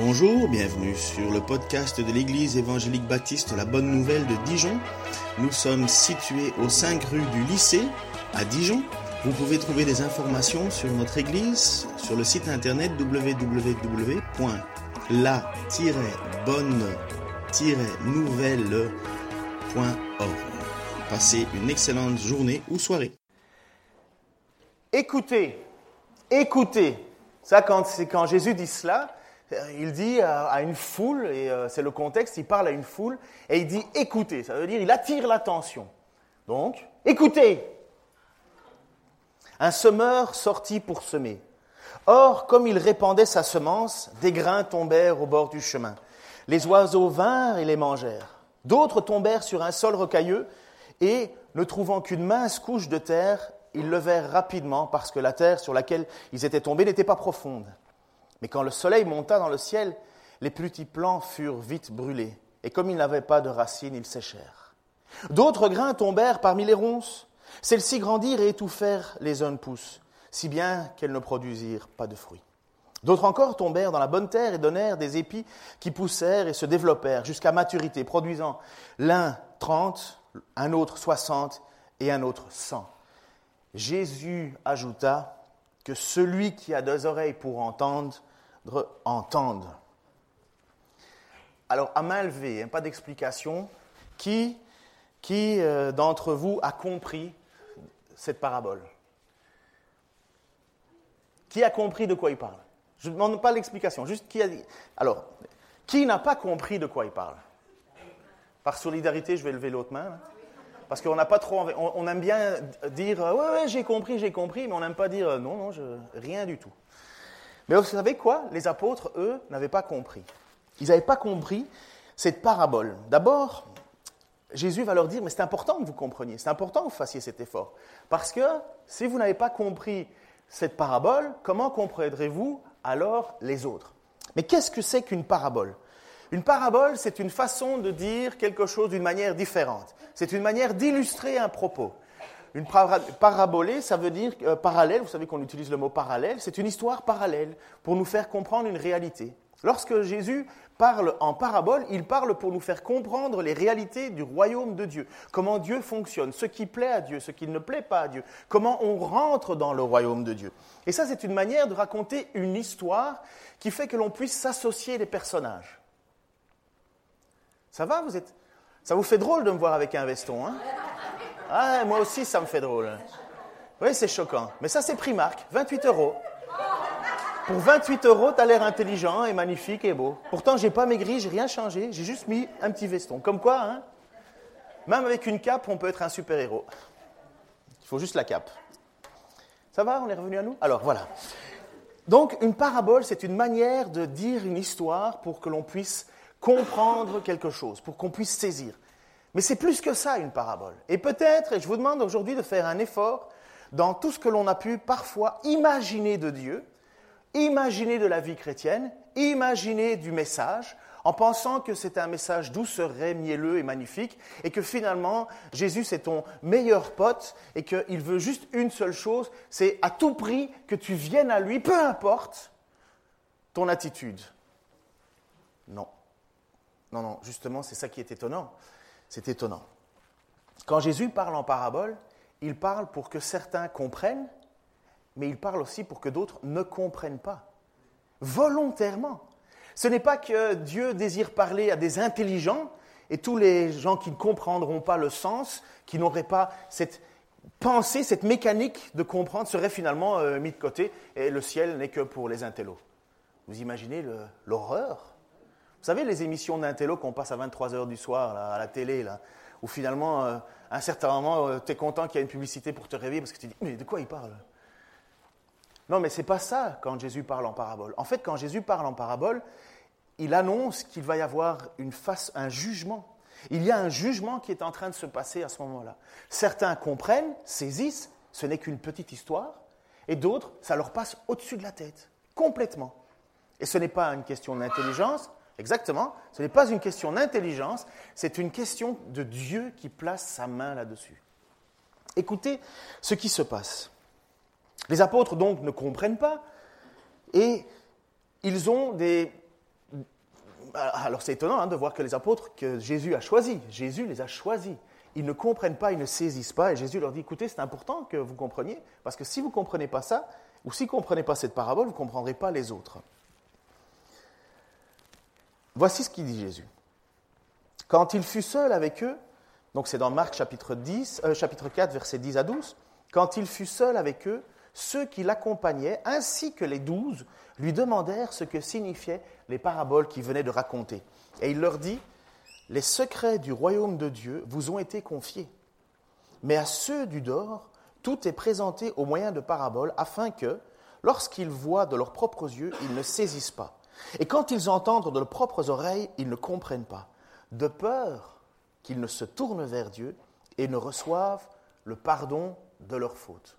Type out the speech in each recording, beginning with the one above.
Bonjour, bienvenue sur le podcast de l'Église évangélique baptiste La Bonne Nouvelle de Dijon. Nous sommes situés aux 5 rue du lycée à Dijon. Vous pouvez trouver des informations sur notre Église sur le site internet www.la-bonne-nouvelle.org. Passez une excellente journée ou soirée. Écoutez, écoutez. Ça, quand, quand Jésus dit cela, il dit à une foule, et euh, c'est le contexte, il parle à une foule, et il dit écoutez, ça veut dire il attire l'attention. Donc, écoutez Un semeur sortit pour semer. Or, comme il répandait sa semence, des grains tombèrent au bord du chemin. Les oiseaux vinrent et les mangèrent. D'autres tombèrent sur un sol rocailleux, et, ne trouvant qu'une mince couche de terre, ils levèrent rapidement parce que la terre sur laquelle ils étaient tombés n'était pas profonde. Mais quand le soleil monta dans le ciel, les petits plants furent vite brûlés, et comme ils n'avaient pas de racines, ils séchèrent. D'autres grains tombèrent parmi les ronces. Celles-ci grandirent et étouffèrent les jeunes pousses, si bien qu'elles ne produisirent pas de fruits. D'autres encore tombèrent dans la bonne terre et donnèrent des épis qui poussèrent et se développèrent jusqu'à maturité, produisant l'un trente, un autre soixante et un autre cent. Jésus ajouta que celui qui a deux oreilles pour entendre, entende. Alors, à main levée, hein, pas d'explication, qui, euh, d'entre vous a compris cette parabole? Qui a compris de quoi il parle? Je ne demande pas l'explication, juste qui a dit. Alors, qui n'a pas compris de quoi il parle? Par solidarité, je vais lever l'autre main. Parce qu'on n'a pas trop. On, aime bien dire Ouais, j'ai compris, j'ai compris, mais on n'aime pas dire Non, non, rien du tout. Mais vous savez quoi? Les apôtres, eux, n'avaient pas compris. Ils n'avaient pas compris cette parabole. D'abord, Jésus va leur dire Mais c'est important que vous compreniez, c'est important que vous fassiez cet effort. Parce que si vous n'avez pas compris cette parabole, comment comprendrez-vous alors les autres? Mais qu'est-ce que c'est qu'une parabole? Une parabole, c'est une façon de dire quelque chose d'une manière différente. C'est une manière d'illustrer un propos. Une parabolée, ça veut dire euh, parallèle, vous savez qu'on utilise le mot parallèle, c'est une histoire parallèle pour nous faire comprendre une réalité. Lorsque Jésus parle en parabole, il parle pour nous faire comprendre les réalités du royaume de Dieu, comment Dieu fonctionne, ce qui plaît à Dieu, ce qui ne plaît pas à Dieu, comment on rentre dans le royaume de Dieu. Et ça, c'est une manière de raconter une histoire qui fait que l'on puisse s'associer les personnages. Ça va vous êtes... Ça vous fait drôle de me voir avec un veston, hein? Ah, moi aussi, ça me fait drôle. Oui, c'est choquant. Mais ça, c'est Primark, 28 euros. Pour 28 euros, tu as l'air intelligent et magnifique et beau. Pourtant, j'ai pas maigri, j'ai rien changé, j'ai juste mis un petit veston. Comme quoi, hein Même avec une cape, on peut être un super-héros. Il faut juste la cape. Ça va, on est revenu à nous? Alors, voilà. Donc, une parabole, c'est une manière de dire une histoire pour que l'on puisse comprendre quelque chose, pour qu'on puisse saisir. Mais c'est plus que ça, une parabole. Et peut-être, et je vous demande aujourd'hui de faire un effort dans tout ce que l'on a pu parfois imaginer de Dieu, imaginer de la vie chrétienne, imaginer du message, en pensant que c'est un message doucereux, mielleux et magnifique, et que finalement, Jésus c'est ton meilleur pote, et qu'il veut juste une seule chose, c'est à tout prix que tu viennes à lui, peu importe ton attitude. Non. Non, non, justement, c'est ça qui est étonnant. C'est étonnant. Quand Jésus parle en parabole, il parle pour que certains comprennent, mais il parle aussi pour que d'autres ne comprennent pas. Volontairement. Ce n'est pas que Dieu désire parler à des intelligents et tous les gens qui ne comprendront pas le sens, qui n'auraient pas cette pensée, cette mécanique de comprendre, seraient finalement euh, mis de côté et le ciel n'est que pour les intellos. Vous imaginez l'horreur vous savez, les émissions d'intello qu'on passe à 23 h du soir à la télé, là, où finalement, euh, à un certain moment, euh, tu es content qu'il y ait une publicité pour te réveiller parce que tu dis Mais de quoi il parle? Non, mais ce n'est pas ça quand Jésus parle en parabole. En fait, quand Jésus parle en parabole, il annonce qu'il va y avoir une face, un jugement. Il y a un jugement qui est en train de se passer à ce moment-là. Certains comprennent, saisissent, ce n'est qu'une petite histoire, et d'autres, ça leur passe au-dessus de la tête, complètement. Et ce n'est pas une question d'intelligence, Exactement. Ce n'est pas une question d'intelligence, c'est une question de Dieu qui place sa main là-dessus. Écoutez ce qui se passe. Les apôtres donc ne comprennent pas et ils ont des, alors c'est étonnant hein, de voir que les apôtres que Jésus a choisis, Jésus les a choisis. Ils ne comprennent pas, ils ne saisissent pas, et Jésus leur dit, écoutez, c'est important que vous compreniez, parce que si vous ne comprenez pas ça, ou si vous ne comprenez pas cette parabole, vous ne comprendrez pas les autres. Voici ce qu'il dit Jésus. Quand il fut seul avec eux, donc c'est dans Marc chapitre, 10, euh, chapitre 4, versets 10 à 12, quand il fut seul avec eux, ceux qui l'accompagnaient, ainsi que les douze, lui demandèrent ce que signifiaient les paraboles qu'il venait de raconter. Et il leur dit, Les secrets du royaume de Dieu vous ont été confiés, mais à ceux du dehors, tout est présenté au moyen de paraboles, afin que, lorsqu'ils voient de leurs propres yeux, ils ne saisissent pas. Et quand ils entendent de leurs propres oreilles, ils ne comprennent pas, de peur qu'ils ne se tournent vers Dieu et ne reçoivent le pardon de leurs fautes.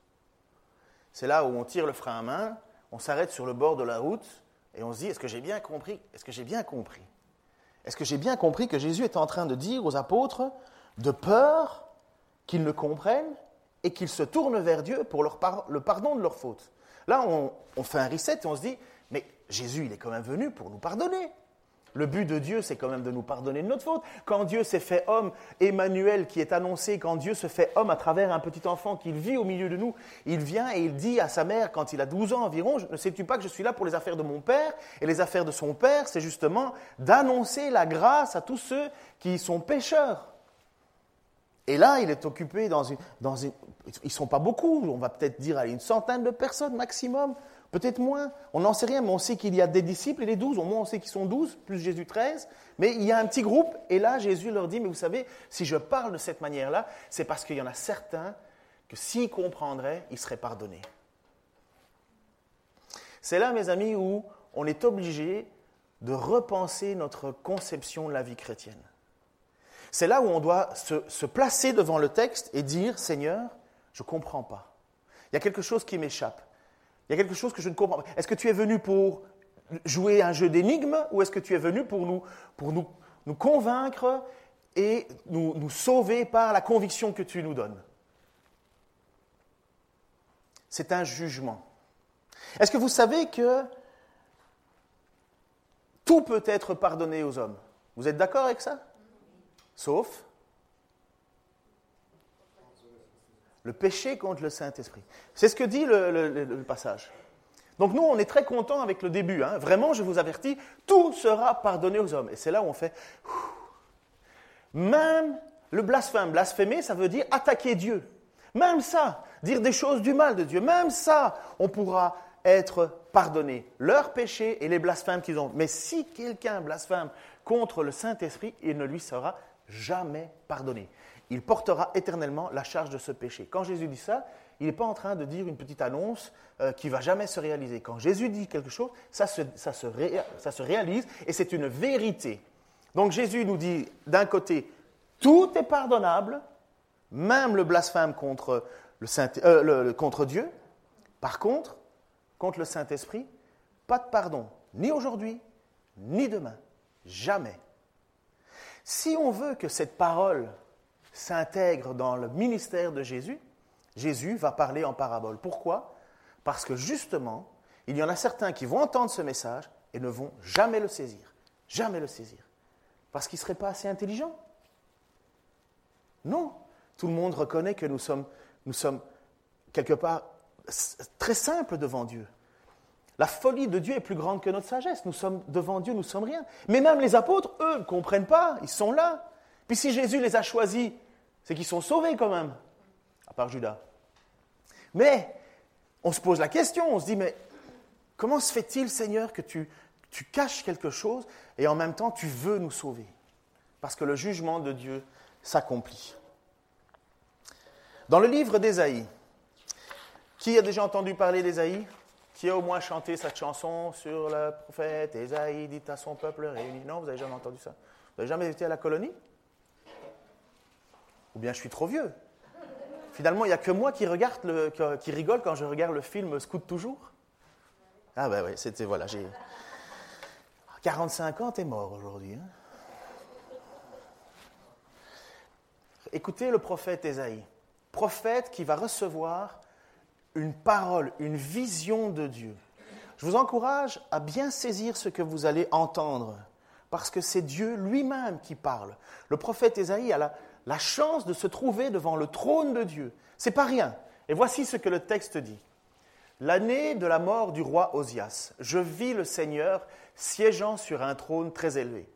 C'est là où on tire le frein à main, on s'arrête sur le bord de la route et on se dit Est-ce que j'ai bien compris? Est-ce que j'ai bien compris? Est-ce que j'ai bien compris que Jésus est en train de dire aux apôtres de peur qu'ils ne comprennent et qu'ils se tournent vers Dieu pour le pardon de leurs fautes? Là, on, on fait un reset et on se dit Jésus, il est quand même venu pour nous pardonner. Le but de Dieu, c'est quand même de nous pardonner de notre faute. Quand Dieu s'est fait homme, Emmanuel qui est annoncé, quand Dieu se fait homme à travers un petit enfant qu'il vit au milieu de nous, il vient et il dit à sa mère, quand il a 12 ans environ, ne sais-tu pas que je suis là pour les affaires de mon père? Et les affaires de son père, c'est justement d'annoncer la grâce à tous ceux qui sont pécheurs. Et là, il est occupé dans une... Ils ne sont pas beaucoup, on va peut-être dire à une centaine de personnes maximum. Peut-être moins, on n'en sait rien, mais on sait qu'il y a des disciples et les douze, au moins on sait qu'ils sont douze, plus Jésus treize, mais il y a un petit groupe, et là Jésus leur dit, mais vous savez, si je parle de cette manière-là, c'est parce qu'il y en a certains que s'ils comprendraient, ils seraient pardonnés. C'est là, mes amis, où on est obligé de repenser notre conception de la vie chrétienne. C'est là où on doit se, se placer devant le texte et dire, Seigneur, je ne comprends pas. Il y a quelque chose qui m'échappe. Il y a quelque chose que je ne comprends pas. Est-ce que tu es venu pour jouer un jeu d'énigmes ou est-ce que tu es venu pour nous, convaincre et nous sauver par la conviction que tu nous donnes? C'est un jugement. Est-ce que vous savez que tout peut être pardonné aux hommes? Vous êtes d'accord avec ça? Sauf Le péché contre le Saint-Esprit. C'est ce que dit le, passage. Donc nous, on est très contents avec le début. Hein. Vraiment, je vous avertis, tout sera pardonné aux hommes. Et c'est là où on fait... Même le blasphème, blasphémer, ça veut dire attaquer Dieu. Même ça, dire des choses du mal de Dieu, même ça, on pourra être pardonné. Leurs péchés et les blasphèmes qu'ils ont. Mais si quelqu'un blasphème contre le Saint-Esprit, il ne lui sera jamais pardonné il portera éternellement la charge de ce péché. Quand Jésus dit ça, il n'est pas en train de dire une petite annonce euh, qui va jamais se réaliser. Quand Jésus dit quelque chose, ça se, ça se réalise et c'est une vérité. Donc Jésus nous dit d'un côté, tout est pardonnable, même le blasphème contre, le Saint, euh, contre Dieu. Par contre, contre le Saint-Esprit, pas de pardon, ni aujourd'hui, ni demain, jamais. Si on veut que cette parole s'intègre dans le ministère de Jésus, Jésus va parler en parabole. Pourquoi? Parce que justement, il y en a certains qui vont entendre ce message et ne vont jamais le saisir. Jamais le saisir. Parce qu'ils ne seraient pas assez intelligents. Non. Tout le monde reconnaît que nous sommes, nous sommes quelque part très simples devant Dieu. La folie de Dieu est plus grande que notre sagesse. Nous sommes devant Dieu, nous sommes rien. Mais même les apôtres, eux, ne comprennent pas. Ils sont là. Puis si Jésus les a choisis, c'est qu'ils sont sauvés quand même, à part Judas. Mais on se pose la question, on se dit, mais comment se fait-il, Seigneur, que tu, tu caches quelque chose et en même temps tu veux nous sauver? Parce que le jugement de Dieu s'accomplit. Dans le livre d'Ésaïe, qui a déjà entendu parler d'Ésaïe? Qui a au moins chanté cette chanson sur le prophète? Ésaïe dit à son peuple réuni Non, vous n'avez jamais entendu ça. Vous n'avez jamais été à la colonie? Ou bien je suis trop vieux. Finalement, il n'y a que moi qui, regarde qui rigole quand je regarde le film Scout toujours. Ah ben oui, c'était, voilà, j'ai... 45 ans, t'es mort aujourd'hui. Hein. Écoutez le prophète Ésaïe, prophète qui va recevoir une parole, une vision de Dieu. Je vous encourage à bien saisir ce que vous allez entendre, parce que c'est Dieu lui-même qui parle. Le prophète Ésaïe a la, la, chance de se trouver devant le trône de Dieu. C'est pas rien. Et voici ce que le texte dit. L'année de la mort du roi Osias, je vis le Seigneur siégeant sur un trône très élevé.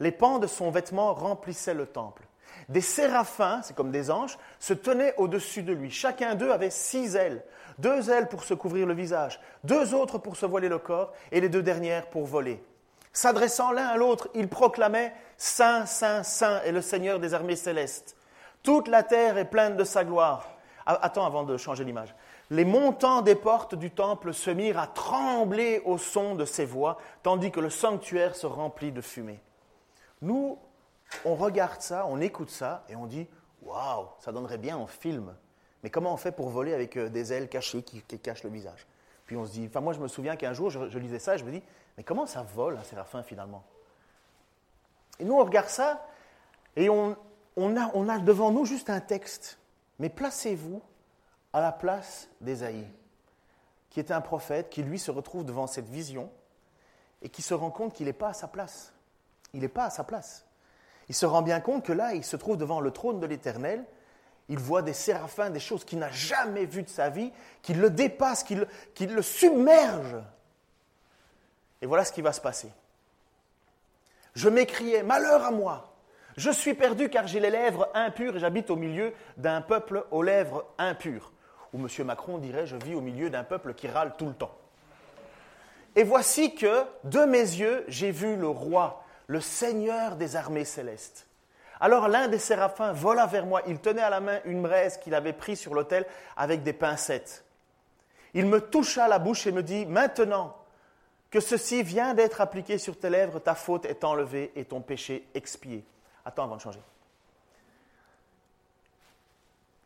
Les pans de son vêtement remplissaient le temple. Des séraphins, c'est comme des anges, se tenaient au-dessus de lui. Chacun d'eux avait six ailes, deux ailes pour se couvrir le visage, deux autres pour se voiler le corps, et les deux dernières pour voler. S'adressant l'un à l'autre, ils proclamaient Saint, Saint, Saint est le Seigneur des armées célestes. Toute la terre est pleine de sa gloire. Ah, attends avant de changer l'image. Les montants des portes du temple se mirent à trembler au son de ses voix, tandis que le sanctuaire se remplit de fumée. Nous, on regarde ça, on écoute ça, et on dit Waouh, ça donnerait bien en film. Mais comment on fait pour voler avec euh, des ailes cachées qui, cachent le visage? Puis on se dit Enfin, moi, je me souviens qu'un jour, je, lisais ça et je me dis Mais comment ça vole un séraphin finalement? Et nous, on regarde ça, et on, a, devant nous juste un texte. Mais placez-vous à la place d'Ésaïe, qui est un prophète qui, lui, se retrouve devant cette vision et qui se rend compte qu'il n'est pas à sa place. Il n'est pas à sa place. Il se rend bien compte que là, il se trouve devant le trône de l'Éternel. Il voit des séraphins, des choses qu'il n'a jamais vues de sa vie, qui le dépassent, qui le, submergent. Et voilà ce qui va se passer. Je m'écriais, malheur à moi, je suis perdu car j'ai les lèvres impures et j'habite au milieu d'un peuple aux lèvres impures. Ou M. Macron dirait, je vis au milieu d'un peuple qui râle tout le temps. Et voici que, de mes yeux, j'ai vu le roi, le Seigneur des armées célestes. Alors l'un des séraphins vola vers moi. Il tenait à la main une braise qu'il avait prise sur l'autel avec des pincettes. Il me toucha la bouche et me dit Maintenant que ceci vient d'être appliqué sur tes lèvres, ta faute est enlevée et ton péché expié. Attends avant de changer.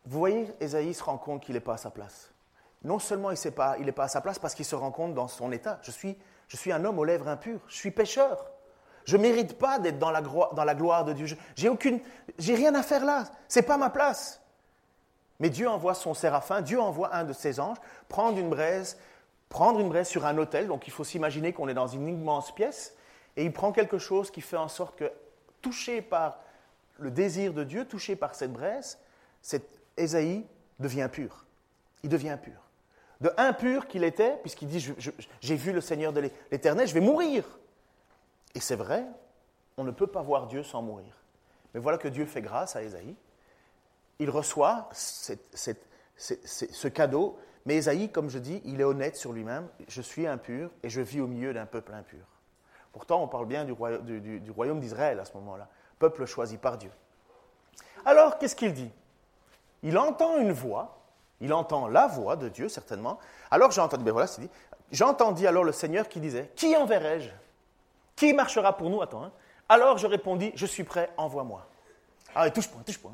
Vous voyez, Esaïe se rend compte qu'il n'est pas à sa place. Non seulement il n'est pas, pas à sa place parce qu'il se rend compte dans son état. Je suis, je suis un homme aux lèvres impures. Je suis pécheur. Je ne mérite pas d'être dans la, gloire de Dieu. J'ai aucune, j'ai rien à faire là. C'est pas ma place. Mais Dieu envoie son séraphin, Dieu envoie un de ses anges prendre une braise, prendre une braise sur un autel. Donc il faut s'imaginer qu'on est dans une immense pièce et il prend quelque chose qui fait en sorte que, touché par le désir de Dieu, touché par cette braise, cet Ésaïe devient pur. Il devient pur. De impur qu'il était, puisqu'il dit J'ai vu le Seigneur de l'Éternel, je vais mourir. Et c'est vrai, on ne peut pas voir Dieu sans mourir. Mais voilà que Dieu fait grâce à Ésaïe. Il reçoit ce cadeau, mais Ésaïe, comme je dis, il est honnête sur lui-même. Je suis impur et je vis au milieu d'un peuple impur. Pourtant, on parle bien du, royaume d'Israël à ce moment-là, peuple choisi par Dieu. Alors, qu'est-ce qu'il dit? Il entend une voix, il entend la voix de Dieu, certainement. Alors j'ai entendu, ben voilà, dit, j'entendis alors le Seigneur qui disait, Qui enverrai-je? Qui marchera pour nous? Attends. Hein. Alors je répondis, je suis prêt, envoie-moi. Ah, touche point, touche point.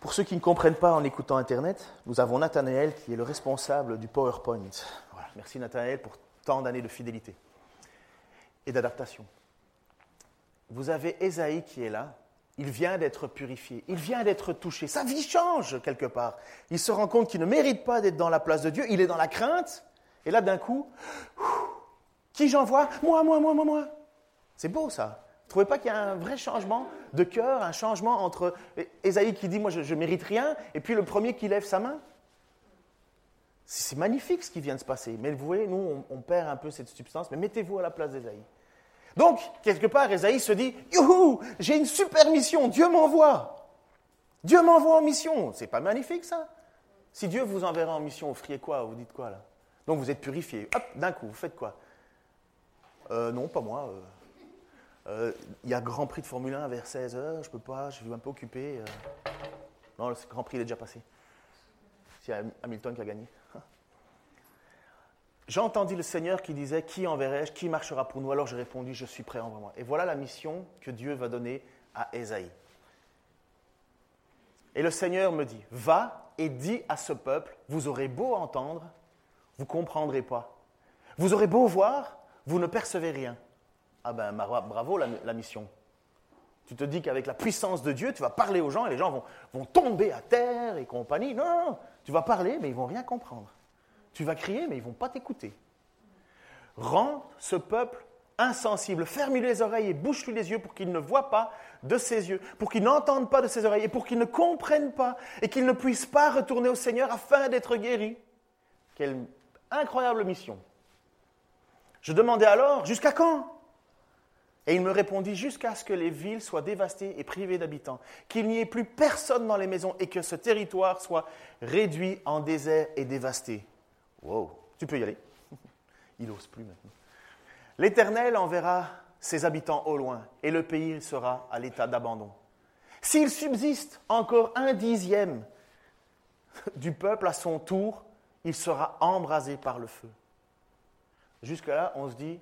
Pour ceux qui ne comprennent pas en écoutant Internet, nous avons Nathanaël qui est le responsable du PowerPoint. Merci Nathanaël pour tant d'années de fidélité et d'adaptation. Vous avez Ésaïe qui est là. Il vient d'être purifié, il vient d'être touché. Sa vie change quelque part. Il se rend compte qu'il ne mérite pas d'être dans la place de Dieu. Il est dans la crainte. Et là, d'un coup, qui j'envoie Moi, moi, moi, moi, moi. C'est beau ça. Vous trouvez pas qu'il y a un vrai changement de cœur, un changement entre Esaïe qui dit Moi, je ne mérite rien, et puis le premier qui lève sa main? C'est magnifique ce qui vient de se passer. Mais vous voyez, nous, on, perd un peu cette substance, mais mettez-vous à la place d'Esaïe. Donc, quelque part, Esaïe se dit Youhou, j'ai une super mission, Dieu m'envoie. Dieu m'envoie en mission. C'est pas magnifique ça Si Dieu vous enverra en mission, vous feriez quoi? Vous dites quoi là? Donc vous êtes purifié. Hop, d'un coup, vous faites quoi? Euh, non, pas moi. Il euh, euh, y a Grand Prix de Formule 1 vers 16h, je peux pas, je suis un peu occupé. Non, le Grand Prix il est déjà passé. C'est Hamilton qui a gagné. J'ai entendu le Seigneur qui disait Qui enverrai-je Qui marchera pour nous? Alors j'ai répondu Je suis prêt, envoie-moi. Et voilà la mission que Dieu va donner à Ésaïe. Et le Seigneur me dit Va et dis à ce peuple Vous aurez beau entendre, vous comprendrez pas. Vous aurez beau voir, vous ne percevez rien. Ah ben bravo la, mission. Tu te dis qu'avec la puissance de Dieu, tu vas parler aux gens et les gens vont, tomber à terre et compagnie. Non, non, tu vas parler, mais ils vont rien comprendre. Tu vas crier, mais ils vont pas t'écouter. Rends ce peuple insensible. Ferme-lui les oreilles et bouche-lui les yeux pour qu'il ne voie pas de ses yeux, pour qu'il n'entende pas de ses oreilles et pour qu'il ne comprenne pas et qu'il ne puisse pas retourner au Seigneur afin d'être guéri. Quelle incroyable mission. Je demandais alors, jusqu'à quand? Et il me répondit, jusqu'à ce que les villes soient dévastées et privées d'habitants, qu'il n'y ait plus personne dans les maisons et que ce territoire soit réduit en désert et dévasté. Wow, tu peux y aller. Il n'ose plus maintenant. L'Éternel enverra ses habitants au loin, et le pays sera à l'état d'abandon. S'il subsiste encore un dixième du peuple à son tour, il sera embrasé par le feu. Jusque-là, on se dit,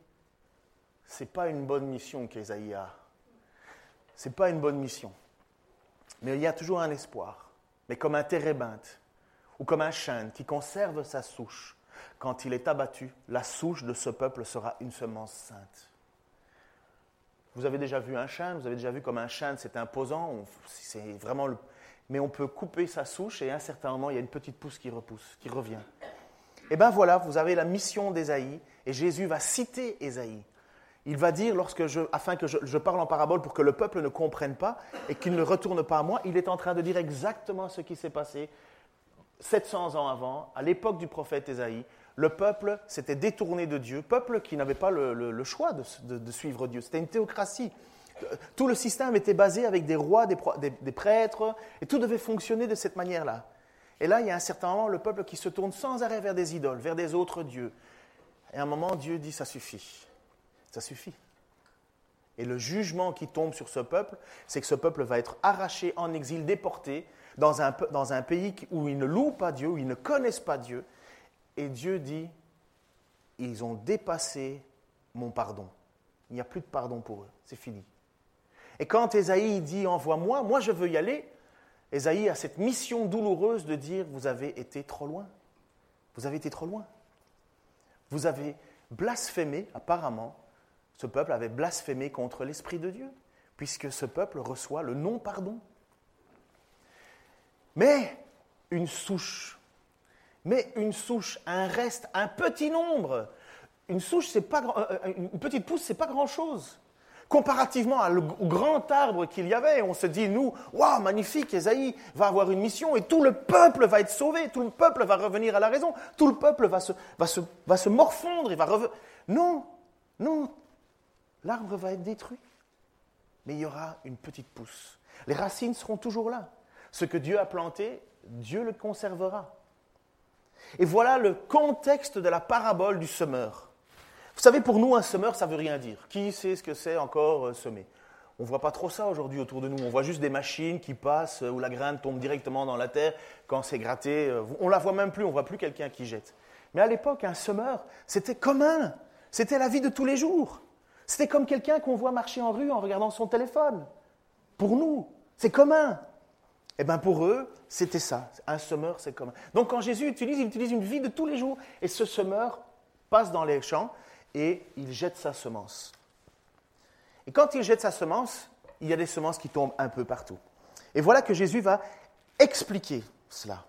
c'est pas une bonne mission qu'Ésaïe a. C'est pas une bonne mission. Mais il y a toujours un espoir. Mais comme un térébinthe ou comme un chêne qui conserve sa souche, quand il est abattu, la souche de ce peuple sera une semence sainte. Vous avez déjà vu un chêne, vous avez déjà vu comme un chêne, c'est imposant, c'est vraiment le... mais on peut couper sa souche et à un certain moment, il y a une petite pousse qui repousse, qui revient. Et bien voilà, vous avez la mission d'Ésaïe, et Jésus va citer Ésaïe. Il va dire, afin que je, je, parle en parabole pour que le peuple ne comprenne pas et qu'il ne retourne pas à moi, il est en train de dire exactement ce qui s'est passé 700 ans avant, à l'époque du prophète Ésaïe, le peuple s'était détourné de Dieu, peuple qui n'avait pas le, choix de, suivre Dieu. C'était une théocratie. Tout le système était basé avec des rois, des, prêtres, et tout devait fonctionner de cette manière-là. Et là, il y a un certain moment, le peuple qui se tourne sans arrêt vers des idoles, vers des autres dieux. Et à un moment, Dieu dit, ça suffit. Ça suffit. Et le jugement qui tombe sur ce peuple, c'est que ce peuple va être arraché en exil, déporté dans un, dans un pays où ils ne louent pas Dieu, où ils ne connaissent pas Dieu, et Dieu dit, ils ont dépassé mon pardon. Il n'y a plus de pardon pour eux. C'est fini. Et quand Ésaïe dit, envoie-moi, moi je veux y aller, Ésaïe a cette mission douloureuse de dire, vous avez été trop loin. Vous avez été trop loin. Vous avez blasphémé, apparemment, ce peuple avait blasphémé contre l'Esprit de Dieu, puisque ce peuple reçoit le non-pardon. Mais une souche mais une souche, un reste, un petit nombre. Une souche, c'est pas, euh, euh, une petite pousse, c'est pas grand-chose. Comparativement au grand arbre qu'il y avait, on se dit, nous, waouh, magnifique, Esaïe va avoir une mission et tout le peuple va être sauvé, tout le peuple va revenir à la raison, tout le peuple va se, va se, morfondre, il va revenir. Non, non, l'arbre va être détruit. Mais il y aura une petite pousse. Les racines seront toujours là. Ce que Dieu a planté, Dieu le conservera. Et voilà le contexte de la parabole du semeur. Vous savez, pour nous, un semeur, ça ne veut rien dire. Qui sait ce que c'est encore euh, semer? On ne voit pas trop ça aujourd'hui autour de nous. On voit juste des machines qui passent euh, où la graine tombe directement dans la terre quand c'est gratté. Euh, on ne la voit même plus, on ne voit plus quelqu'un qui jette. Mais à l'époque, un semeur, c'était commun. C'était la vie de tous les jours. C'était comme quelqu'un qu'on voit marcher en rue en regardant son téléphone. Pour nous, c'est commun. Eh bien pour eux, c'était ça. Un semeur, c'est commun. Donc quand Jésus utilise, il utilise une vie de tous les jours. Et ce semeur passe dans les champs et il jette sa semence. Et quand il jette sa semence, il y a des semences qui tombent un peu partout. Et voilà que Jésus va expliquer cela.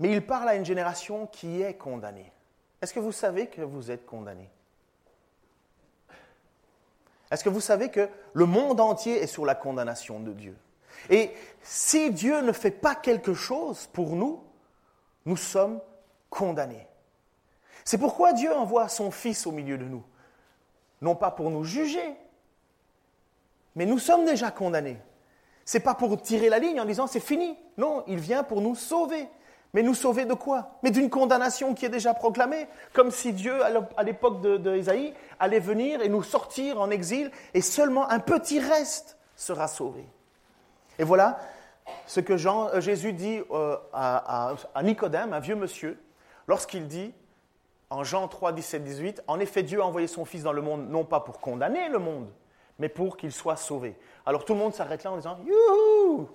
Mais il parle à une génération qui est condamnée. Est-ce que vous savez que vous êtes condamné est-ce que vous savez que le monde entier est sur la condamnation de Dieu? Et si Dieu ne fait pas quelque chose pour nous, nous sommes condamnés. C'est pourquoi Dieu envoie son Fils au milieu de nous. Non pas pour nous juger, mais nous sommes déjà condamnés. C'est pas pour tirer la ligne en disant c'est fini. Non, il vient pour nous sauver. Mais nous sauver de quoi? Mais d'une condamnation qui est déjà proclamée, comme si Dieu, à l'époque d'Ésaïe, allait venir et nous sortir en exil, et seulement un petit reste sera sauvé. Et voilà ce que euh, Jésus dit euh, à, Nicodème, un vieux monsieur, lorsqu'il dit, en Jean 3, 17, 18, En effet, Dieu a envoyé son Fils dans le monde, non pas pour condamner le monde, mais pour qu'il soit sauvé. Alors tout le monde s'arrête là en disant, Youhou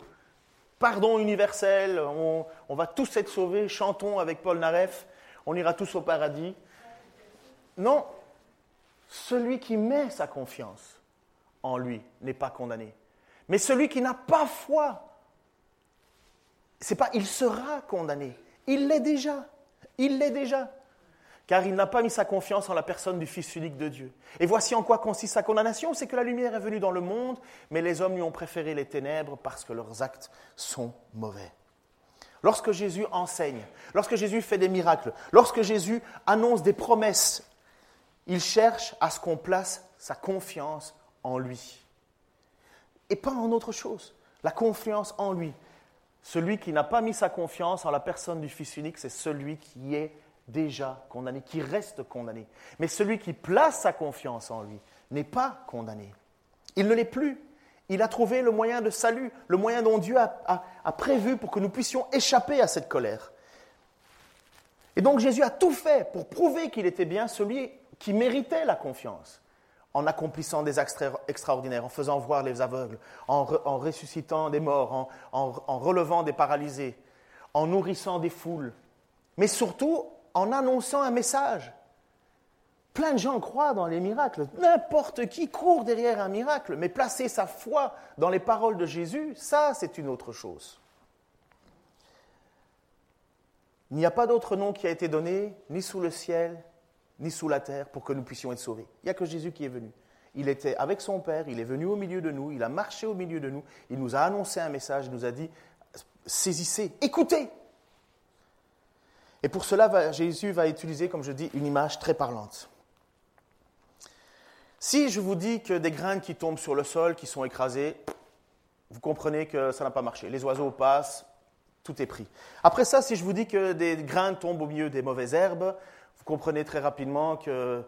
pardon universel, on, va tous être sauvés, chantons avec Paul Naref, on ira tous au paradis. Non, celui qui met sa confiance en lui n'est pas condamné. Mais celui qui n'a pas foi, c'est pas il sera condamné, il l'est déjà. Il l'est déjà. Car il n'a pas mis sa confiance en la personne du Fils unique de Dieu. Et voici en quoi consiste sa condamnation, c'est que la lumière est venue dans le monde, mais les hommes lui ont préféré les ténèbres parce que leurs actes sont mauvais. Lorsque Jésus enseigne, lorsque Jésus fait des miracles, lorsque Jésus annonce des promesses, il cherche à ce qu'on place sa confiance en lui. Et pas en autre chose. La confiance en lui. Celui qui n'a pas mis sa confiance en la personne du Fils unique, c'est celui qui est déjà condamné, qui reste condamné. Mais celui qui place sa confiance en lui n'est pas condamné. Il ne l'est plus. Il a trouvé le moyen de salut, le moyen dont Dieu a, prévu pour que nous puissions échapper à cette colère. Et donc Jésus a tout fait pour prouver qu'il était bien celui qui méritait la confiance, en accomplissant des actes extraordinaires, en faisant voir les aveugles, en, ressuscitant des morts, en relevant des paralysés, en nourrissant des foules, mais surtout en annonçant un message. Plein de gens croient dans les miracles. N'importe qui court derrière un miracle, mais placer sa foi dans les paroles de Jésus, ça, c'est une autre chose. Il n'y a pas d'autre nom qui a été donné, ni sous le ciel, ni sous la terre, pour que nous puissions être sauvés. Il n'y a que Jésus qui est venu. Il était avec son Père, il est venu au milieu de nous, il a marché au milieu de nous, il nous a annoncé un message, il nous a dit, saisissez, écoutez, et pour cela, Jésus va utiliser, comme je dis, une image très parlante. Si je vous dis que des graines qui tombent sur le sol, qui sont écrasées, vous comprenez que ça n'a pas marché. Les oiseaux passent, tout est pris. Après ça, si je vous dis que des graines tombent au milieu des mauvaises herbes, vous comprenez très rapidement que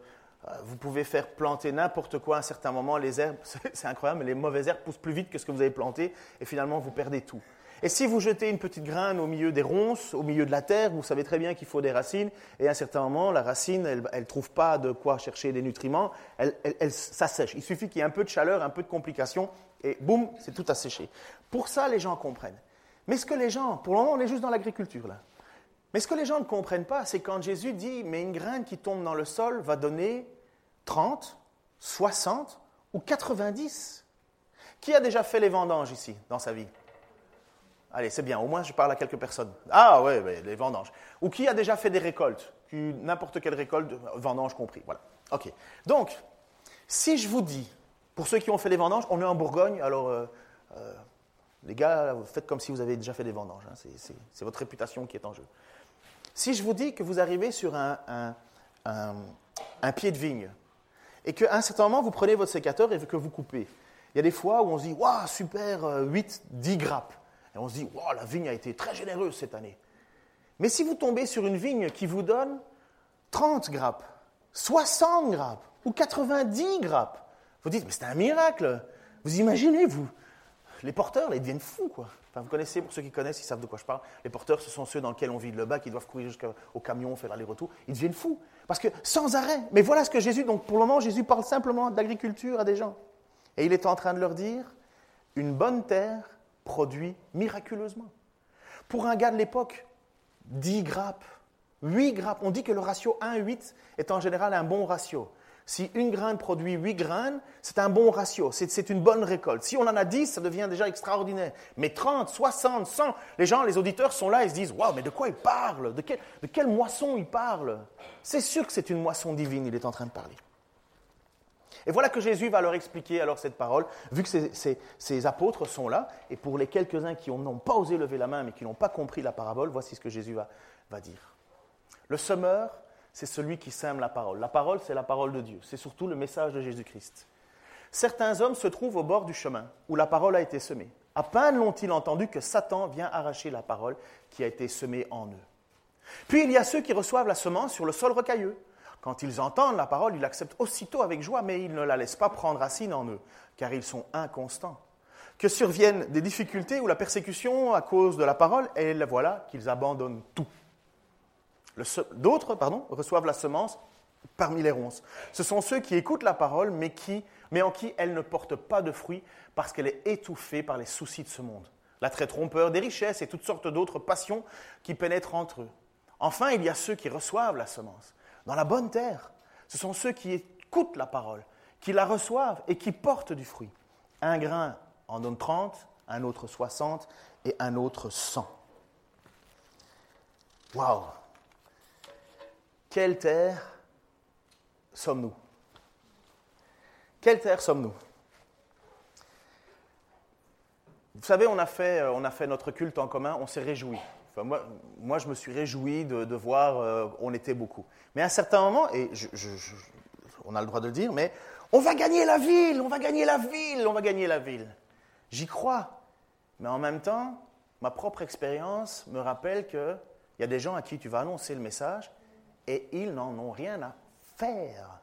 euh, vous pouvez faire planter n'importe quoi à un certain moment. Les herbes, c'est incroyable, mais les mauvaises herbes poussent plus vite que ce que vous avez planté et finalement vous perdez tout. Et si vous jetez une petite graine au milieu des ronces, au milieu de la terre, vous savez très bien qu'il faut des racines, et à un certain moment, la racine, elle ne trouve pas de quoi chercher des nutriments, elle, elle, ça sèche. Il suffit qu'il y ait un peu de chaleur, un peu de complication, et boum, c'est tout asséché. Pour ça, les gens comprennent. Mais ce que les gens, pour le moment, on est juste dans l'agriculture là. Mais ce que les gens ne comprennent pas, c'est quand Jésus dit, mais une graine qui tombe dans le sol va donner 30, 60 ou 90. Qui a déjà fait les vendanges ici, dans sa vie? Allez, c'est bien, au moins je parle à quelques personnes. Ah ouais, les vendanges. Ou qui a déjà fait des récoltes N'importe quelle récolte, vendanges compris. Voilà. Ok. Donc, si je vous dis, pour ceux qui ont fait des vendanges, on est en Bourgogne, alors euh, euh, les gars, faites comme si vous avez déjà fait des vendanges. Hein, c'est votre réputation qui est en jeu. Si je vous dis que vous arrivez sur un, un pied de vigne et qu'à un certain moment, vous prenez votre sécateur et que vous coupez, il y a des fois où on se dit, waouh, super, 8, euh, 10 grappes. Et on se dit, wow, la vigne a été très généreuse cette année. Mais si vous tombez sur une vigne qui vous donne 30 grappes, 60 grappes ou 90 grappes, vous dites, mais c'est un miracle. Vous imaginez, vous, les porteurs, ils deviennent fous, quoi. Enfin, vous connaissez, pour ceux qui connaissent, ils savent de quoi je parle. Les porteurs, ce sont ceux dans lesquels on vide le bac, qui doivent courir jusqu'au camion, faire l'aller-retour. Ils deviennent fous. Parce que sans arrêt. Mais voilà ce que Jésus, donc pour le moment, Jésus parle simplement d'agriculture à des gens. Et il est en train de leur dire, une bonne terre produit miraculeusement. Pour un gars de l'époque, 10 grappes, 8 grappes, on dit que le ratio 1-8 est en général un bon ratio. Si une graine produit 8 graines, c'est un bon ratio, c'est une bonne récolte. Si on en a 10, ça devient déjà extraordinaire. Mais 30, 60, 100, les gens, les auditeurs sont là et se disent Waouh, mais de quoi il parle de, de quelle moisson il parle C'est sûr que c'est une moisson divine, il est en train de parler. Et voilà que Jésus va leur expliquer alors cette parole, vu que ces, apôtres sont là, et pour les quelques-uns qui n'ont pas osé lever la main mais qui n'ont pas compris la parabole, voici ce que Jésus va, va dire. Le semeur, c'est celui qui sème la parole. La parole, c'est la parole de Dieu. C'est surtout le message de Jésus-Christ. Certains hommes se trouvent au bord du chemin où la parole a été semée. À peine l'ont-ils entendu que Satan vient arracher la parole qui a été semée en eux. Puis il y a ceux qui reçoivent la semence sur le sol rocailleux. Quand ils entendent la parole, ils l'acceptent aussitôt avec joie, mais ils ne la laissent pas prendre racine en eux, car ils sont inconstants. Que surviennent des difficultés ou la persécution à cause de la parole, et voilà qu'ils abandonnent tout. D'autres reçoivent la semence parmi les ronces. Ce sont ceux qui écoutent la parole, mais en qui elle ne porte pas de fruits parce qu'elle est étouffée par les soucis de ce monde. L'attrait trompeur des richesses et toutes sortes d'autres passions qui pénètrent entre eux. Enfin, il y a ceux qui reçoivent la semence dans la bonne terre. Ce sont ceux qui écoutent la parole, qui la reçoivent et qui portent du fruit. Un grain en donne 30, un autre 60 et un autre 100. Waouh quelle terre sommes-nous? Quelle terre sommes-nous? Vous savez, on a, fait, on a fait notre culte en commun, on s'est moi, moi, je me suis réjoui de, voir, euh, on était beaucoup. Mais à un certain moment, et on a le droit de le dire, mais on va gagner la ville, on va gagner la ville, on va gagner la ville. J'y crois. Mais en même temps, ma propre expérience me rappelle qu'il y a des gens à qui tu vas annoncer le message et ils n'en ont rien à faire.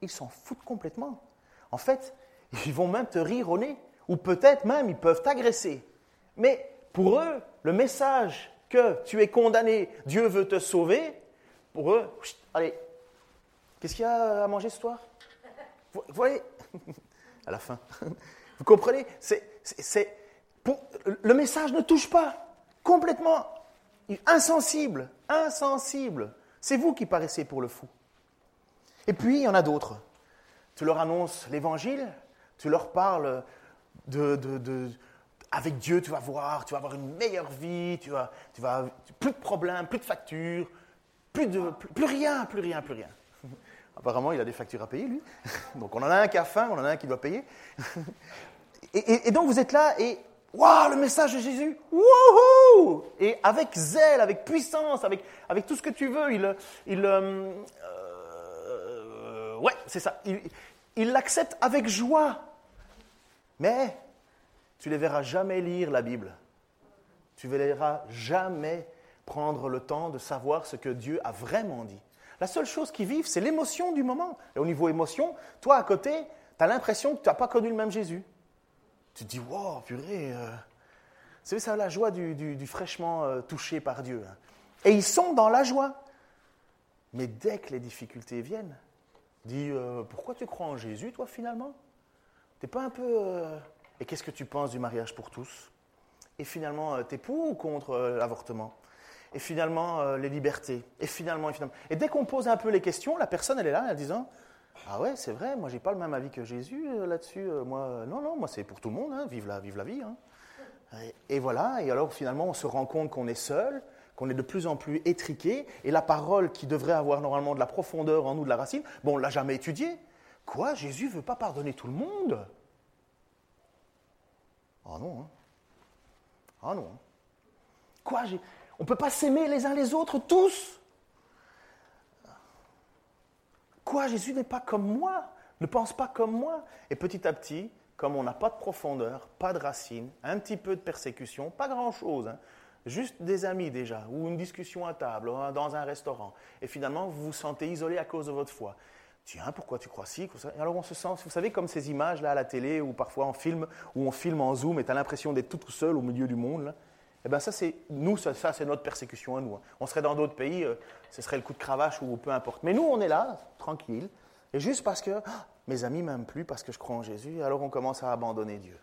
Ils s'en foutent complètement. En fait, ils vont même te rire au nez, ou peut-être même ils peuvent t'agresser. Mais pour eux, le message tu es condamné, Dieu veut te sauver, pour eux, allez, qu'est-ce qu'il y a à manger ce soir? Vous voyez? À la fin. Vous comprenez? C'est, Le message ne touche pas. Complètement. Insensible. Insensible. C'est vous qui paraissez pour le fou. Et puis, il y en a d'autres. Tu leur annonces l'évangile, tu leur parles de, avec Dieu, tu vas voir, tu vas avoir une meilleure vie, tu vas, tu vas plus de problèmes, plus de factures, plus de plus, rien, plus rien, plus rien. Apparemment, il a des factures à payer, lui. Donc, on en a un qui a faim, on en a un qui doit payer. Et, donc, vous êtes là et Waouh, le message de Jésus Wouhou Et avec zèle, avec puissance, avec, avec tout ce que tu veux, il. il euh, euh, ouais, c'est ça. Il l'accepte avec joie. Mais tu ne les verras jamais lire la Bible. Tu ne les verras jamais prendre le temps de savoir ce que Dieu a vraiment dit. La seule chose qui vivent, c'est l'émotion du moment. Et au niveau émotion, toi à côté, tu as l'impression que tu n'as pas connu le même Jésus. Tu te dis, wow, purée. Euh. C'est ça la joie du, fraîchement euh, touché par Dieu. Hein. Et ils sont dans la joie. Mais dès que les difficultés viennent, dis, euh, pourquoi tu crois en Jésus, toi, finalement? T'es pas un peu. Et qu'est-ce que tu penses du mariage pour tous? Et finalement, t'es pour ou contre l'avortement? Et finalement, les libertés? Et finalement, et finalement. Et dès qu'on pose un peu les questions, la personne, elle est là, en disant ah ouais, c'est vrai, moi j'ai pas le même avis que Jésus euh, là-dessus. Euh, moi, euh, non, non, moi c'est pour tout le monde, hein, vive, la, vie. Hein. Et, voilà, et alors finalement on se rend compte qu'on est seul, qu'on est de plus en plus étriqué, et la parole qui devrait avoir normalement de la profondeur en nous, de la racine, bon, on l'a jamais étudiée. Quoi? Jésus veut pas pardonner tout le monde? Ah non, hein. Ah non. Hein. Quoi On ne peut pas s'aimer les uns les autres tous? Quoi, Jésus n'est pas comme moi, ne pense pas comme moi? Et petit à petit, comme on n'a pas de profondeur, pas de racines, un petit peu de persécution, pas grand-chose, hein, juste des amis déjà, ou une discussion à table, dans un restaurant, et finalement vous vous sentez isolé à cause de votre foi. Tiens, pourquoi tu crois si Alors on se sent, vous savez, comme ces images là à la télé, ou parfois en film, où on filme en zoom et tu as l'impression d'être tout, seul au milieu du monde. Là. Eh bien ça, c'est nous, ça, c'est notre persécution à nous. Hein. On serait dans d'autres pays, euh, ce serait le coup de cravache ou peu importe. Mais nous, on est là, tranquille, et juste parce que ah, mes amis m'aiment plus, parce que je crois en Jésus, alors on commence à abandonner Dieu.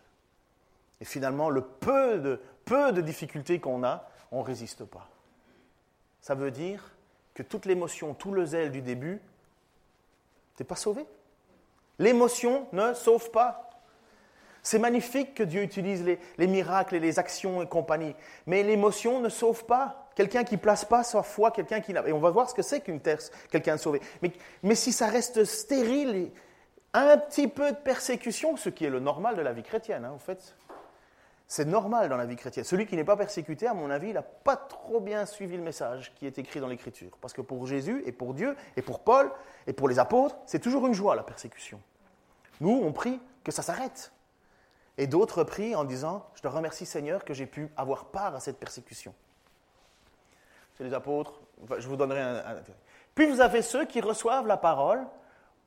Et finalement, le peu de, peu de difficultés qu'on a, on ne résiste pas. Ça veut dire que toute l'émotion, tout le zèle du début, tu n'es pas sauvé? L'émotion ne sauve pas. C'est magnifique que Dieu utilise les, miracles et les actions et compagnie. Mais l'émotion ne sauve pas. Quelqu'un qui place pas sa foi, quelqu'un qui n'a. Et on va voir ce que c'est qu'une terre, quelqu'un de sauvé. Mais, mais si ça reste stérile, un petit peu de persécution, ce qui est le normal de la vie chrétienne, hein, en fait. C'est normal dans la vie chrétienne. Celui qui n'est pas persécuté, à mon avis, n'a pas trop bien suivi le message qui est écrit dans l'Écriture. Parce que pour Jésus et pour Dieu et pour Paul et pour les apôtres, c'est toujours une joie la persécution. Nous, on prie que ça s'arrête. Et d'autres prient en disant, je te remercie Seigneur que j'ai pu avoir part à cette persécution. C'est les apôtres, je vous donnerai un, Puis vous avez ceux qui reçoivent la parole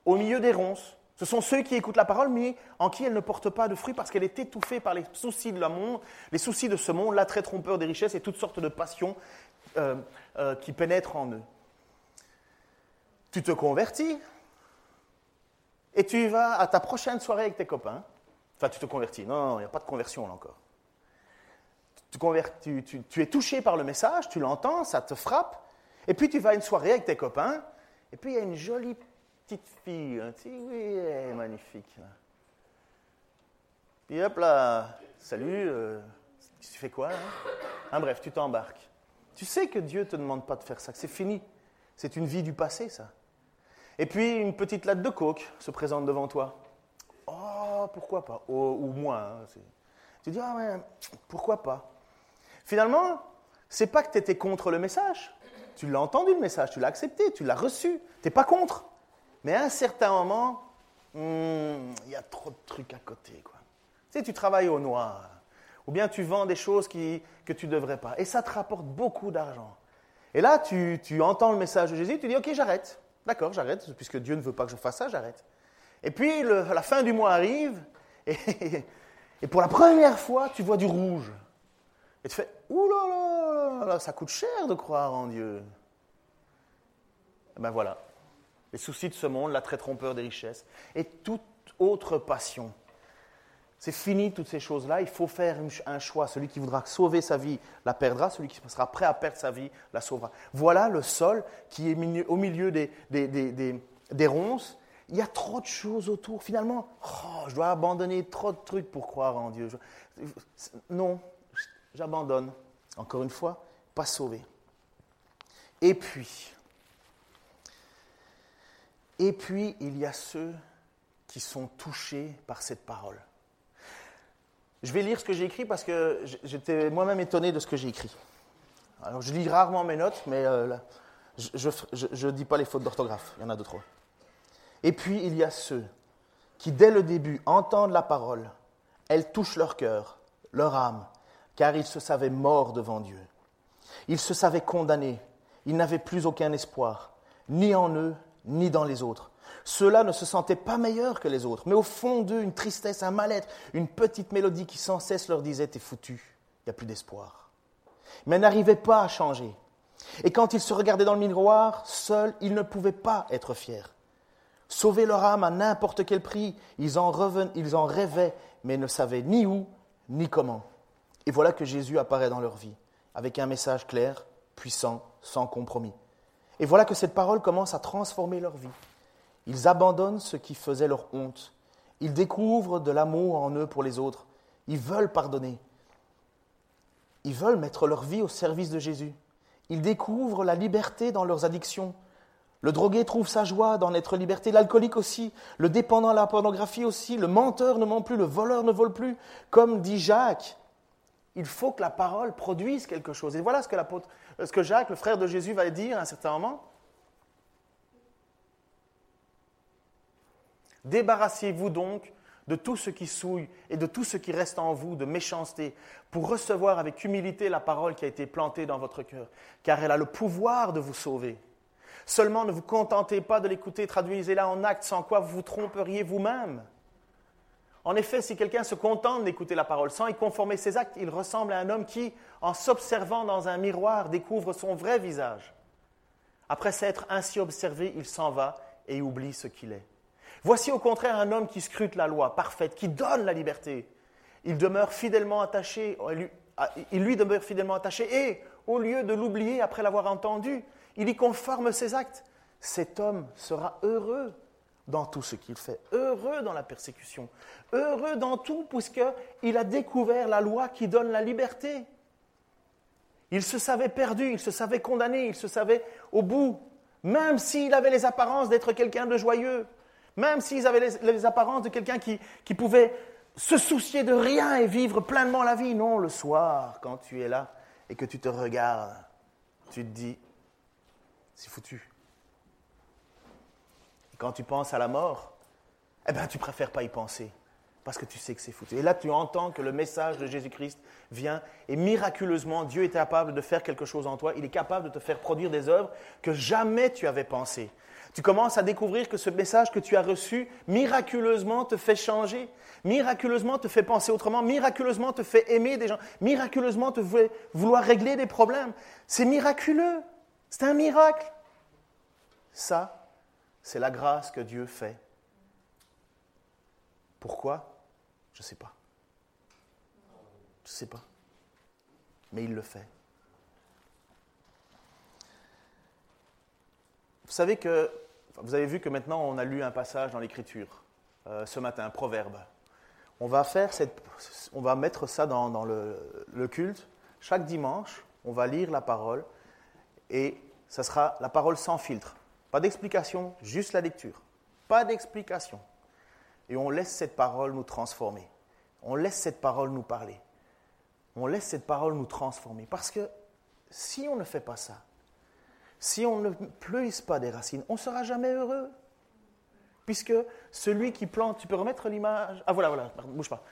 au milieu des ronces. Ce sont ceux qui écoutent la parole, mais en qui elle ne porte pas de fruit parce qu'elle est étouffée par les soucis de la monde, les soucis de ce monde, l'attrait trompeur des richesses et toutes sortes de passions euh, euh, qui pénètrent en eux. Tu te convertis et tu vas à ta prochaine soirée avec tes copains Enfin, tu te convertis. Non, il n'y a pas de conversion là encore. Tu, tu, es touché par le message, tu l'entends, ça te frappe, et puis tu vas à une soirée avec tes copains, et puis il y a une jolie petite fille. Hein, tu dis, oui, magnifique. Puis hop là, salut, euh, tu fais quoi hein, bref, tu t'embarques. Tu sais que Dieu ne te demande pas de faire ça, que c'est fini. C'est une vie du passé, ça. Et puis, une petite latte de coke se présente devant toi. Oh, pourquoi pas? Ou moins. Hein, tu dis, ah ouais, pourquoi pas? Finalement, c'est pas que tu étais contre le message. Tu l'as entendu le message, tu l'as accepté, tu l'as reçu. Tu n'es pas contre. Mais à un certain moment, hmm, il y a trop de trucs à côté. Quoi. Tu sais, tu travailles au noir. Ou bien tu vends des choses qui, que tu ne devrais pas. Et ça te rapporte beaucoup d'argent. Et là, tu, tu, entends le message de Jésus, tu dis, OK, j'arrête. D'accord, j'arrête, puisque Dieu ne veut pas que je fasse ça, j'arrête. Et puis, la fin du mois arrive, et, pour la première fois, tu vois du rouge. Et tu fais, ouh là là, ça coûte cher de croire en Dieu. Et ben voilà, les soucis de ce monde, la l'attrait trompeur des richesses, et toute autre passion c'est fini toutes ces choses-là. Il faut faire un choix. Celui qui voudra sauver sa vie la perdra. Celui qui sera prêt à perdre sa vie la sauvera. Voilà le sol qui est au milieu des, ronces. Il y a trop de choses autour. Finalement, oh, je dois abandonner trop de trucs pour croire en Dieu. Non, j'abandonne. Encore une fois, pas sauvé. Et puis, et puis, il y a ceux qui sont touchés par cette parole. Je vais lire ce que j'ai écrit parce que j'étais moi-même étonné de ce que j'ai écrit. Alors, je lis rarement mes notes, mais euh, je ne dis pas les fautes d'orthographe. Il y en a deux, trois. Et puis, il y a ceux qui, dès le début, entendent la parole. Elle touche leur cœur, leur âme, car ils se savaient morts devant Dieu. Ils se savaient condamnés. Ils n'avaient plus aucun espoir, ni en eux, ni dans les autres. Ceux-là ne se sentaient pas meilleurs que les autres, mais au fond d'eux, une tristesse, un mal-être, une petite mélodie qui sans cesse leur disait T'es foutu, il n'y a plus d'espoir. Mais n'arrivaient pas à changer. Et quand ils se regardaient dans le miroir, seuls, ils ne pouvaient pas être fiers. Sauver leur âme à n'importe quel prix, ils en, ils en rêvaient, mais ne savaient ni où, ni comment. Et voilà que Jésus apparaît dans leur vie, avec un message clair, puissant, sans compromis. Et voilà que cette parole commence à transformer leur vie. Ils abandonnent ce qui faisait leur honte. Ils découvrent de l'amour en eux pour les autres. Ils veulent pardonner. Ils veulent mettre leur vie au service de Jésus. Ils découvrent la liberté dans leurs addictions. Le drogué trouve sa joie dans être liberté, l'alcoolique aussi, le dépendant à la pornographie aussi, le menteur ne ment plus, le voleur ne vole plus. Comme dit Jacques, il faut que la parole produise quelque chose. Et voilà ce que, ce que Jacques, le frère de Jésus, va dire à un certain moment. Débarrassez-vous donc de tout ce qui souille et de tout ce qui reste en vous de méchanceté, pour recevoir avec humilité la parole qui a été plantée dans votre cœur, car elle a le pouvoir de vous sauver. Seulement ne vous contentez pas de l'écouter, traduisez-la en actes, sans quoi vous vous tromperiez vous-même. En effet, si quelqu'un se contente d'écouter la parole sans y conformer ses actes, il ressemble à un homme qui, en s'observant dans un miroir, découvre son vrai visage. Après s'être ainsi observé, il s'en va et oublie ce qu'il est. Voici au contraire un homme qui scrute la loi parfaite, qui donne la liberté. Il demeure fidèlement attaché, il lui demeure fidèlement attaché et, au lieu de l'oublier après l'avoir entendu, il y conforme ses actes. Cet homme sera heureux dans tout ce qu'il fait, heureux dans la persécution, heureux dans tout puisqu'il a découvert la loi qui donne la liberté. Il se savait perdu, il se savait condamné, il se savait au bout, même s'il avait les apparences d'être quelqu'un de joyeux. Même s'ils avaient les, apparences de quelqu'un qui, qui pouvait se soucier de rien et vivre pleinement la vie. Non, le soir, quand tu es là et que tu te regardes, tu te dis, c'est foutu. Quand tu penses à la mort, eh bien, tu préfères pas y penser parce que tu sais que c'est foutu. Et là, tu entends que le message de Jésus-Christ vient et miraculeusement, Dieu est capable de faire quelque chose en toi. Il est capable de te faire produire des œuvres que jamais tu avais pensées. Tu commences à découvrir que ce message que tu as reçu miraculeusement te fait changer, miraculeusement te fait penser autrement, miraculeusement te fait aimer des gens, miraculeusement te fait vouloir régler des problèmes. C'est miraculeux. C'est un miracle. Ça, c'est la grâce que Dieu fait. Pourquoi? Je ne sais pas. Je ne sais pas. Mais il le fait. Vous savez que, vous avez vu que maintenant on a lu un passage dans l'Écriture euh, ce matin, un proverbe. On va faire on va mettre ça dans, le, culte. Chaque dimanche, on va lire la parole et ça sera la parole sans filtre. Pas d'explication, juste la lecture. Pas d'explication. Et on laisse cette parole nous transformer. On laisse cette parole nous parler. On laisse cette parole nous transformer. Parce que si on ne fait pas ça, si on ne pleuise pas des racines, on ne sera jamais heureux. Puisque celui qui plante, tu peux remettre l'image Ah voilà, voilà, bouge pas.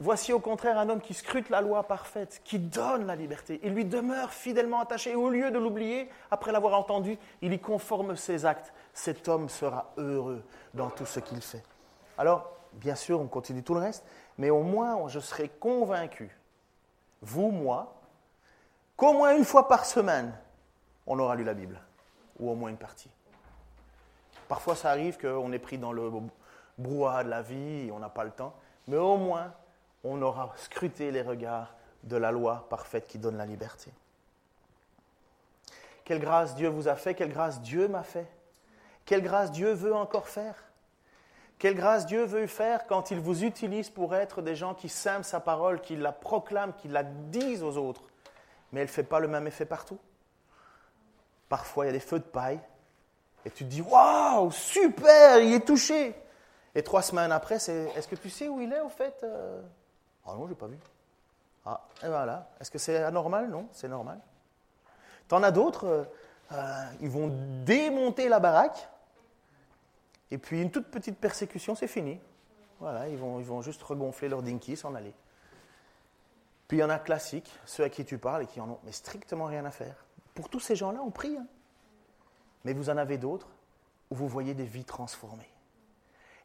Voici au contraire un homme qui scrute la loi parfaite, qui donne la liberté. Il lui demeure fidèlement attaché. Et au lieu de l'oublier, après l'avoir entendu, il y conforme ses actes. Cet homme sera heureux dans tout ce qu'il fait. Alors, bien sûr, on continue tout le reste, mais au moins, je serai convaincu, vous, moi, qu'au moins une fois par semaine, on aura lu la Bible, ou au moins une partie. Parfois, ça arrive qu'on est pris dans le brouhaha de la vie on n'a pas le temps, mais au moins, on aura scruté les regards de la loi parfaite qui donne la liberté. Quelle grâce Dieu vous a fait, quelle grâce Dieu m'a fait, quelle grâce Dieu veut encore faire. Quelle grâce Dieu veut faire quand il vous utilise pour être des gens qui sèment sa parole, qui la proclament, qui la disent aux autres. Mais elle ne fait pas le même effet partout. Parfois, il y a des feux de paille. Et tu te dis, waouh, super, il est touché. Et trois semaines après, est-ce que tu sais où il est, au fait Ah non, je n'ai pas vu. Ah, et voilà. Est-ce que c'est anormal? Non, c'est normal. T'en as d'autres, euh, euh, ils vont démonter la baraque. Et puis une toute petite persécution, c'est fini. Voilà, ils vont, ils vont juste regonfler leur dinky, s'en aller. Puis il y en a classiques, ceux à qui tu parles et qui en ont mais strictement rien à faire. Pour tous ces gens-là, on prie. Hein. Mais vous en avez d'autres où vous voyez des vies transformées.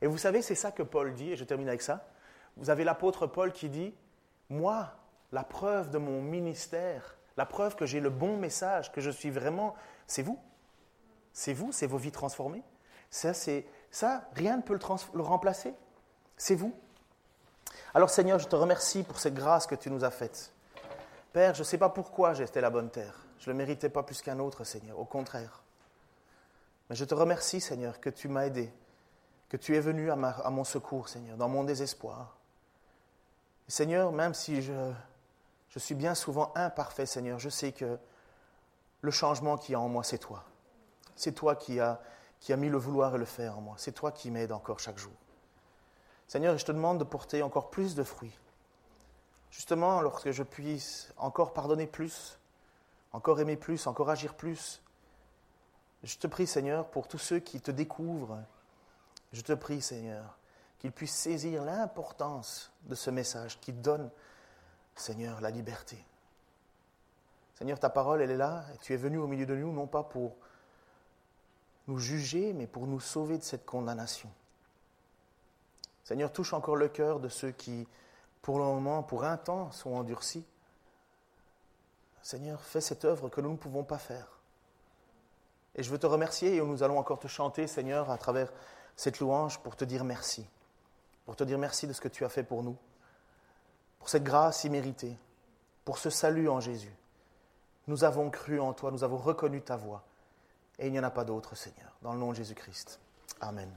Et vous savez, c'est ça que Paul dit, et je termine avec ça. Vous avez l'apôtre Paul qui dit, moi, la preuve de mon ministère, la preuve que j'ai le bon message, que je suis vraiment, c'est vous. C'est vous, c'est vos vies transformées. Ça, c'est, ça rien ne peut le, remplacer. C'est vous. Alors Seigneur, je te remercie pour cette grâce que tu nous as faite. Père, je ne sais pas pourquoi j'étais la bonne terre. Je ne le méritais pas plus qu'un autre, Seigneur, au contraire. Mais je te remercie, Seigneur, que tu m'as aidé, que tu es venu à, mon secours, Seigneur, dans mon désespoir. Seigneur, même si je, je suis bien souvent imparfait, Seigneur, je sais que le changement qui y a en moi, c'est toi. C'est toi qui as qui a mis le vouloir et le faire en moi. C'est toi qui m'aides encore chaque jour. Seigneur, je te demande de porter encore plus de fruits. Justement, lorsque je puisse encore pardonner plus, encore aimer plus, encore agir plus. Je te prie, Seigneur, pour tous ceux qui te découvrent, je te prie, Seigneur, qu'ils puissent saisir l'importance de ce message qui donne, Seigneur, la liberté. Seigneur, ta parole, elle est là, et tu es venu au milieu de nous, non pas pour nous juger, mais pour nous sauver de cette condamnation. Seigneur, touche encore le cœur de ceux qui, pour le moment, pour un temps, sont endurcis. Seigneur, fais cette œuvre que nous ne pouvons pas faire. Et je veux te remercier et nous allons encore te chanter, Seigneur, à travers cette louange pour te dire merci. Pour te dire merci de ce que tu as fait pour nous. Pour cette grâce imméritée. Pour ce salut en Jésus. Nous avons cru en toi, nous avons reconnu ta voix. Et il n'y en a pas d'autre, Seigneur. Dans le nom de Jésus-Christ. Amen.